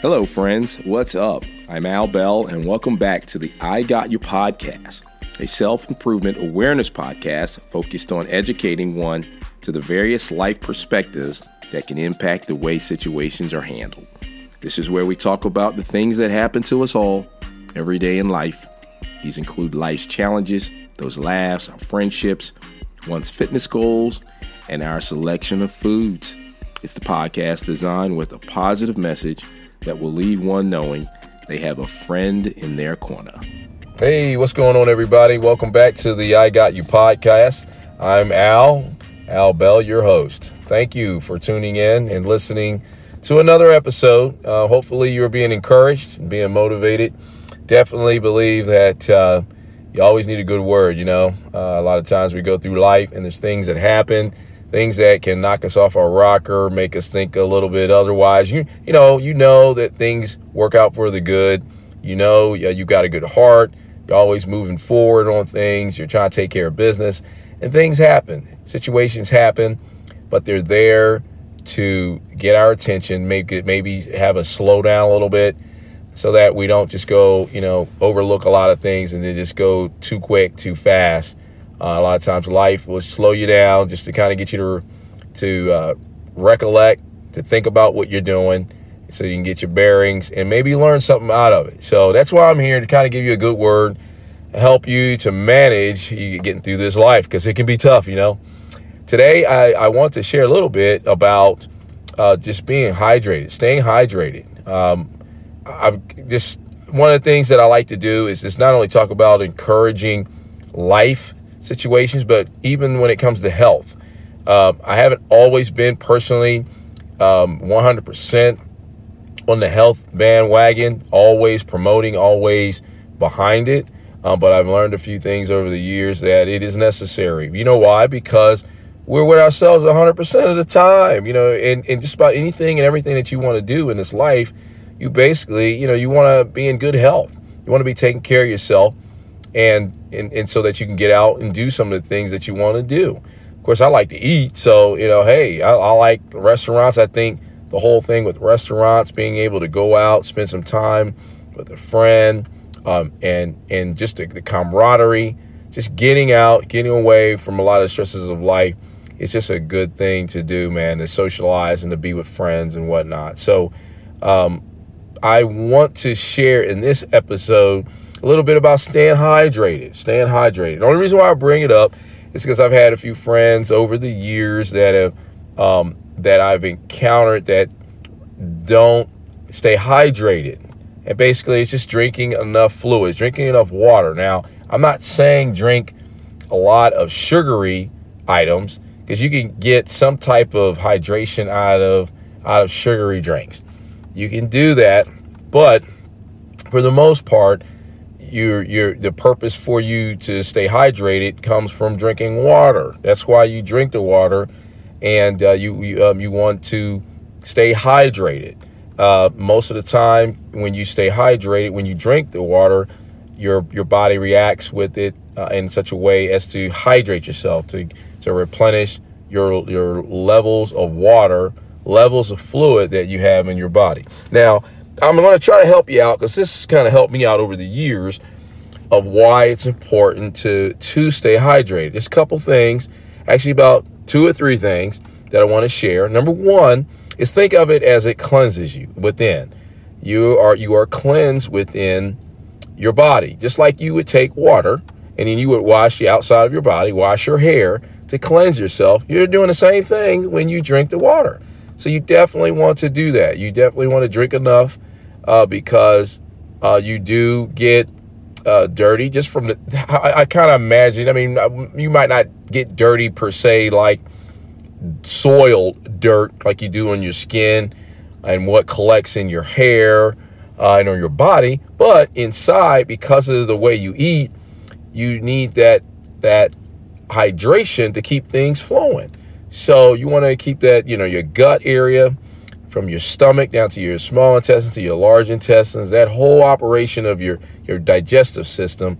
Hello, friends. What's up? I'm Al Bell, and welcome back to the I Got You podcast, a self improvement awareness podcast focused on educating one to the various life perspectives that can impact the way situations are handled. This is where we talk about the things that happen to us all every day in life. These include life's challenges, those laughs, our friendships, one's fitness goals, and our selection of foods. It's the podcast designed with a positive message that will leave one knowing they have a friend in their corner. Hey, what's going on, everybody? Welcome back to the I Got You podcast. I'm Al, Al Bell, your host. Thank you for tuning in and listening to another episode. Uh, hopefully, you're being encouraged and being motivated. Definitely believe that uh, you always need a good word. You know, uh, a lot of times we go through life and there's things that happen things that can knock us off our rocker, make us think a little bit otherwise. You you know, you know that things work out for the good. You know, you got a good heart. You're always moving forward on things. You're trying to take care of business, and things happen. Situations happen, but they're there to get our attention. It maybe have us slow down a little bit, so that we don't just go, you know, overlook a lot of things and then just go too quick, too fast a lot of times life will slow you down just to kind of get you to to uh, recollect, to think about what you're doing, so you can get your bearings and maybe learn something out of it. So that's why I'm here to kind of give you a good word, help you to manage you getting through this life because it can be tough, you know. Today I, I want to share a little bit about uh, just being hydrated, staying hydrated. Um, I'm just one of the things that I like to do is just not only talk about encouraging life situations, but even when it comes to health. Uh, I haven't always been personally um, 100% on the health bandwagon, always promoting, always behind it. Um, but I've learned a few things over the years that it is necessary. You know why? Because we're with ourselves 100% of the time, you know, and, and just about anything and everything that you want to do in this life, you basically, you know, you want to be in good health. You want to be taking care of yourself and, and and so that you can get out and do some of the things that you want to do. Of course, I like to eat, so you know, hey, I, I like restaurants. I think the whole thing with restaurants, being able to go out, spend some time with a friend, um, and and just the, the camaraderie, just getting out, getting away from a lot of stresses of life. It's just a good thing to do, man, to socialize and to be with friends and whatnot. So, um, I want to share in this episode a little bit about staying hydrated. Staying hydrated. The only reason why I bring it up is because I've had a few friends over the years that have um, that I've encountered that don't stay hydrated. And basically, it's just drinking enough fluids, drinking enough water. Now, I'm not saying drink a lot of sugary items because you can get some type of hydration out of out of sugary drinks. You can do that, but for the most part, your your the purpose for you to stay hydrated comes from drinking water. That's why you drink the water, and uh, you you, um, you want to stay hydrated. Uh, most of the time, when you stay hydrated, when you drink the water, your your body reacts with it uh, in such a way as to hydrate yourself to to replenish your your levels of water, levels of fluid that you have in your body. Now I'm going to try to help you out because this kind of helped me out over the years of why it's important to to stay hydrated. There's a couple things, actually about two or three things that I want to share. Number one is think of it as it cleanses you within. You are you are cleansed within your body, just like you would take water and then you would wash the outside of your body, wash your hair to cleanse yourself. You're doing the same thing when you drink the water. So you definitely want to do that. You definitely want to drink enough uh, because uh, you do get uh, dirty just from the. I, I kind of imagine. I mean, uh, you might not get dirty per se, like soil dirt, like you do on your skin, and what collects in your hair uh, and on your body, but inside, because of the way you eat, you need that that hydration to keep things flowing. So you want to keep that, you know, your gut area from your stomach down to your small intestines to your large intestines, that whole operation of your, your digestive system,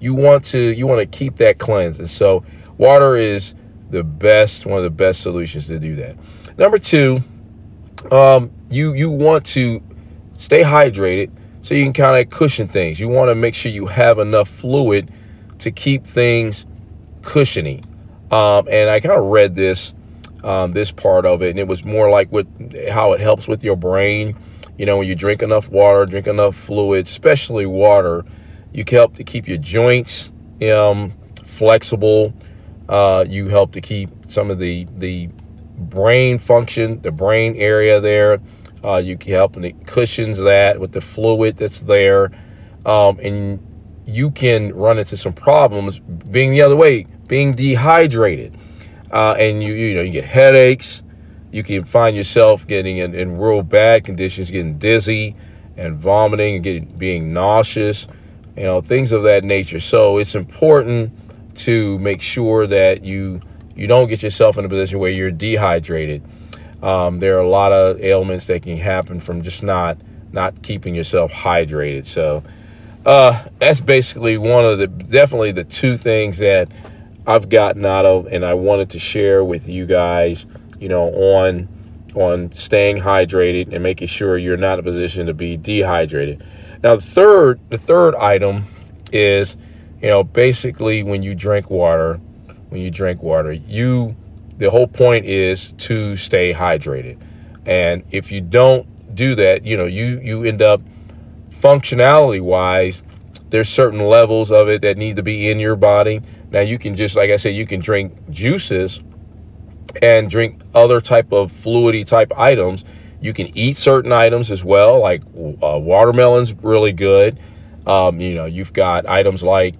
you want to you want to keep that cleansed. And so water is the best, one of the best solutions to do that. Number two, um, you you want to stay hydrated so you can kind of cushion things. You want to make sure you have enough fluid to keep things cushiony. Um, and I kind of read this um, this part of it, and it was more like with how it helps with your brain. You know, when you drink enough water, drink enough fluid, especially water, you help to keep your joints um, flexible. Uh, you help to keep some of the the brain function, the brain area there. Uh, you can help and it cushions that with the fluid that's there, um, and you can run into some problems being the other way, being dehydrated, uh, and you you know you get headaches. You can find yourself getting in, in real bad conditions, getting dizzy and vomiting and getting being nauseous, you know things of that nature. So it's important to make sure that you you don't get yourself in a position where you're dehydrated. Um, there are a lot of ailments that can happen from just not not keeping yourself hydrated. So uh, that's basically one of the definitely the two things that I've gotten out of, and I wanted to share with you guys. You know, on on staying hydrated and making sure you're not in a position to be dehydrated. Now, the third the third item is, you know, basically when you drink water, when you drink water, you the whole point is to stay hydrated. And if you don't do that, you know, you you end up functionality wise, there's certain levels of it that need to be in your body. Now you can just like I said, you can drink juices and drink other type of fluidy type items. You can eat certain items as well, like uh, watermelon's really good. Um, you know, you've got items like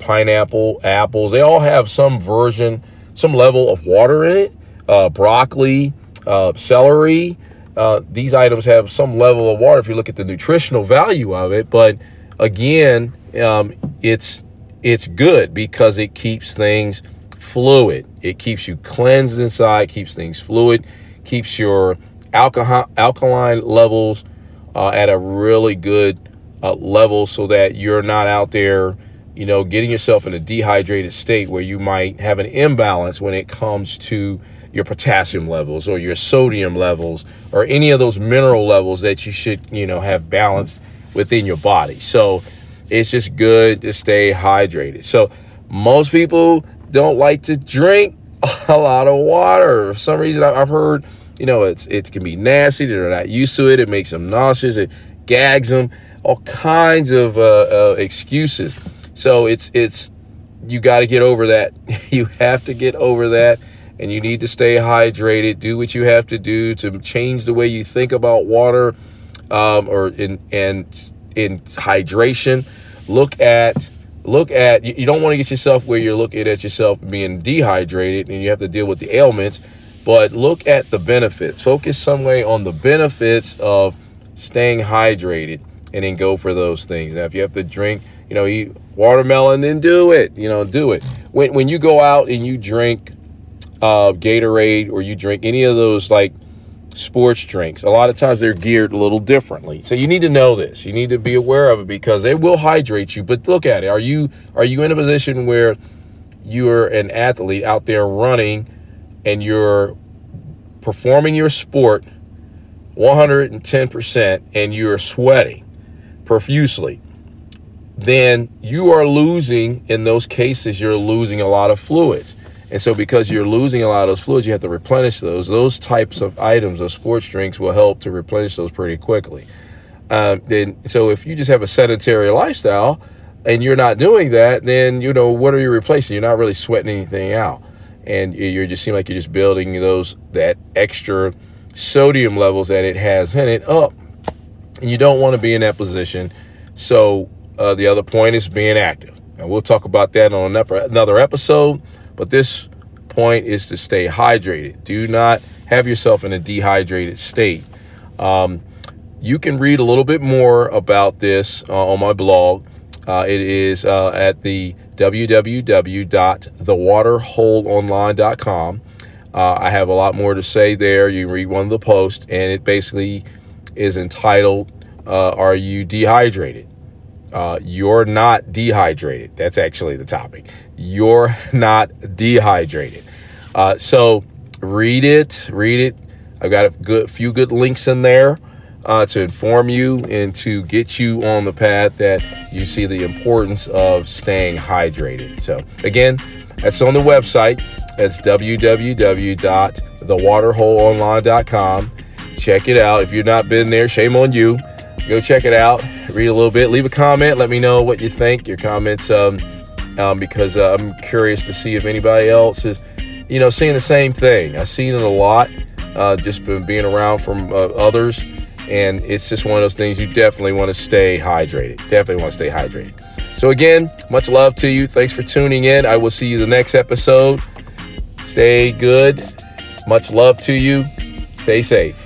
pineapple, apples. They all have some version, some level of water in it. Uh, broccoli, uh, celery. Uh, these items have some level of water if you look at the nutritional value of it. But again, um, it's it's good because it keeps things fluid. It keeps you cleansed inside, keeps things fluid, keeps your alkaline levels uh, at a really good uh, level so that you're not out there you know, getting yourself in a dehydrated state where you might have an imbalance when it comes to your potassium levels or your sodium levels or any of those mineral levels that you should, you know, have balanced within your body. So it's just good to stay hydrated. So most people don't like to drink a lot of water. For some reason, I've heard, you know, it's it can be nasty. They're not used to it. It makes them nauseous. It gags them. All kinds of uh, uh, excuses. So it's it's you got to get over that. you have to get over that and you need to stay hydrated. Do what you have to do to change the way you think about water um, or in and in hydration. Look at look at you don't want to get yourself where you're looking at yourself being dehydrated and you have to deal with the ailments but look at the benefits focus some way on the benefits of staying hydrated and then go for those things now if you have to drink you know, eat watermelon, then do it. You know, do it. When when you go out and you drink uh, Gatorade or you drink any of those like sports drinks, a lot of times they're geared a little differently. So you need to know this. You need to be aware of it because they will hydrate you. But look at it. Are you are you in a position where you're an athlete out there running and you're performing your sport 110% and you're sweating profusely? then you are losing, in those cases, you're losing a lot of fluids. And so, because you're losing a lot of those fluids, you have to replenish those. Those types of items, those sports drinks, will help to replenish those pretty quickly. Um, then, so if you just have a sedentary lifestyle and you're not doing that, then you know what are you replacing? You're not really sweating anything out, and you just seem like you're just building those that extra sodium levels that it has in it up, and you don't want to be in that position. So uh, the other point is being active. And we'll talk about that on another episode. But this point is to stay hydrated. Do not have yourself in a dehydrated state. Um, you can read a little bit more about this uh, on my blog. Uh, it is uh, at the www.thewaterholeonline.com. Uh, I have a lot more to say there. You read one of the posts, and it basically is entitled uh, Are You Dehydrated? Uh, you're not dehydrated. That's actually the topic. You're not dehydrated. Uh, so read it, read it. I've got a good few good links in there. uh, to inform you and to get you on the path that you see the importance of staying hydrated. So, again, that's on the website. That's www.thewaterholeonline.com. Check it out. If you've not been there, shame on you. Go check it out, read a little bit, leave a comment, let me know what you think. Your comments, um, um, because uh, I'm curious to see if anybody else is, you know, seeing the same thing. I've seen it a lot, uh, just been being around from uh, others, and it's just one of those things you definitely want to stay hydrated. Definitely want to stay hydrated. So again, much love to you. Thanks for tuning in. I will see you the next episode. Stay good. Much love to you. Stay safe.